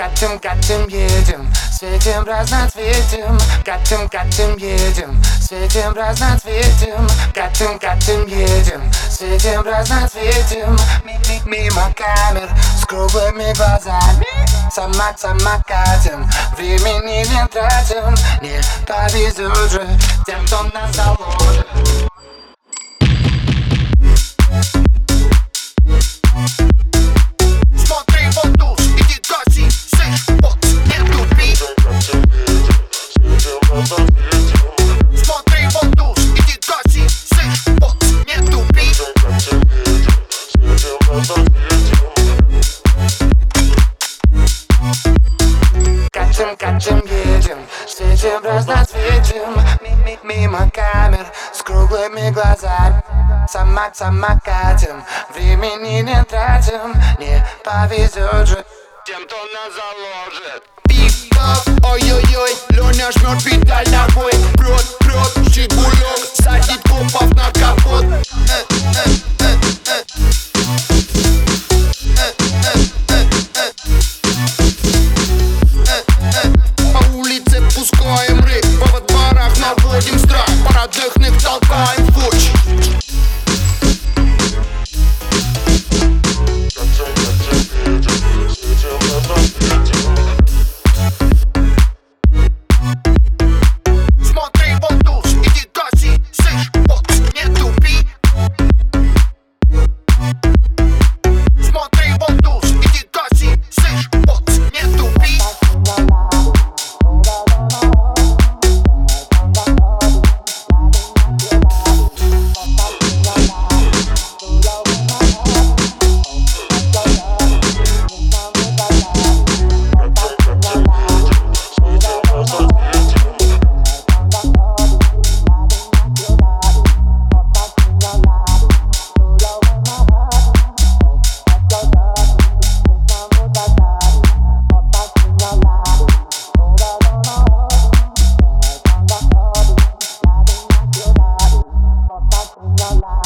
Катим, катим, едем, светим разноцветим. Катим, катим, едем, светим разноцветим. Катим, катим, едем, светим разноцветим. Мимо камер с круглыми глазами. Сама, сама катим, времени не тратим. Не повезет же тем, кто нас заложит Катим, катим, едем, светим разноцветим Мимо камер с круглыми глазами. Сама, сама катим, времени не тратим Не повезет же. Тем, кто нас заложит. Пик-пап, ой-ой-ой, Леня жмет педаль ногой. Прет, прет, la la.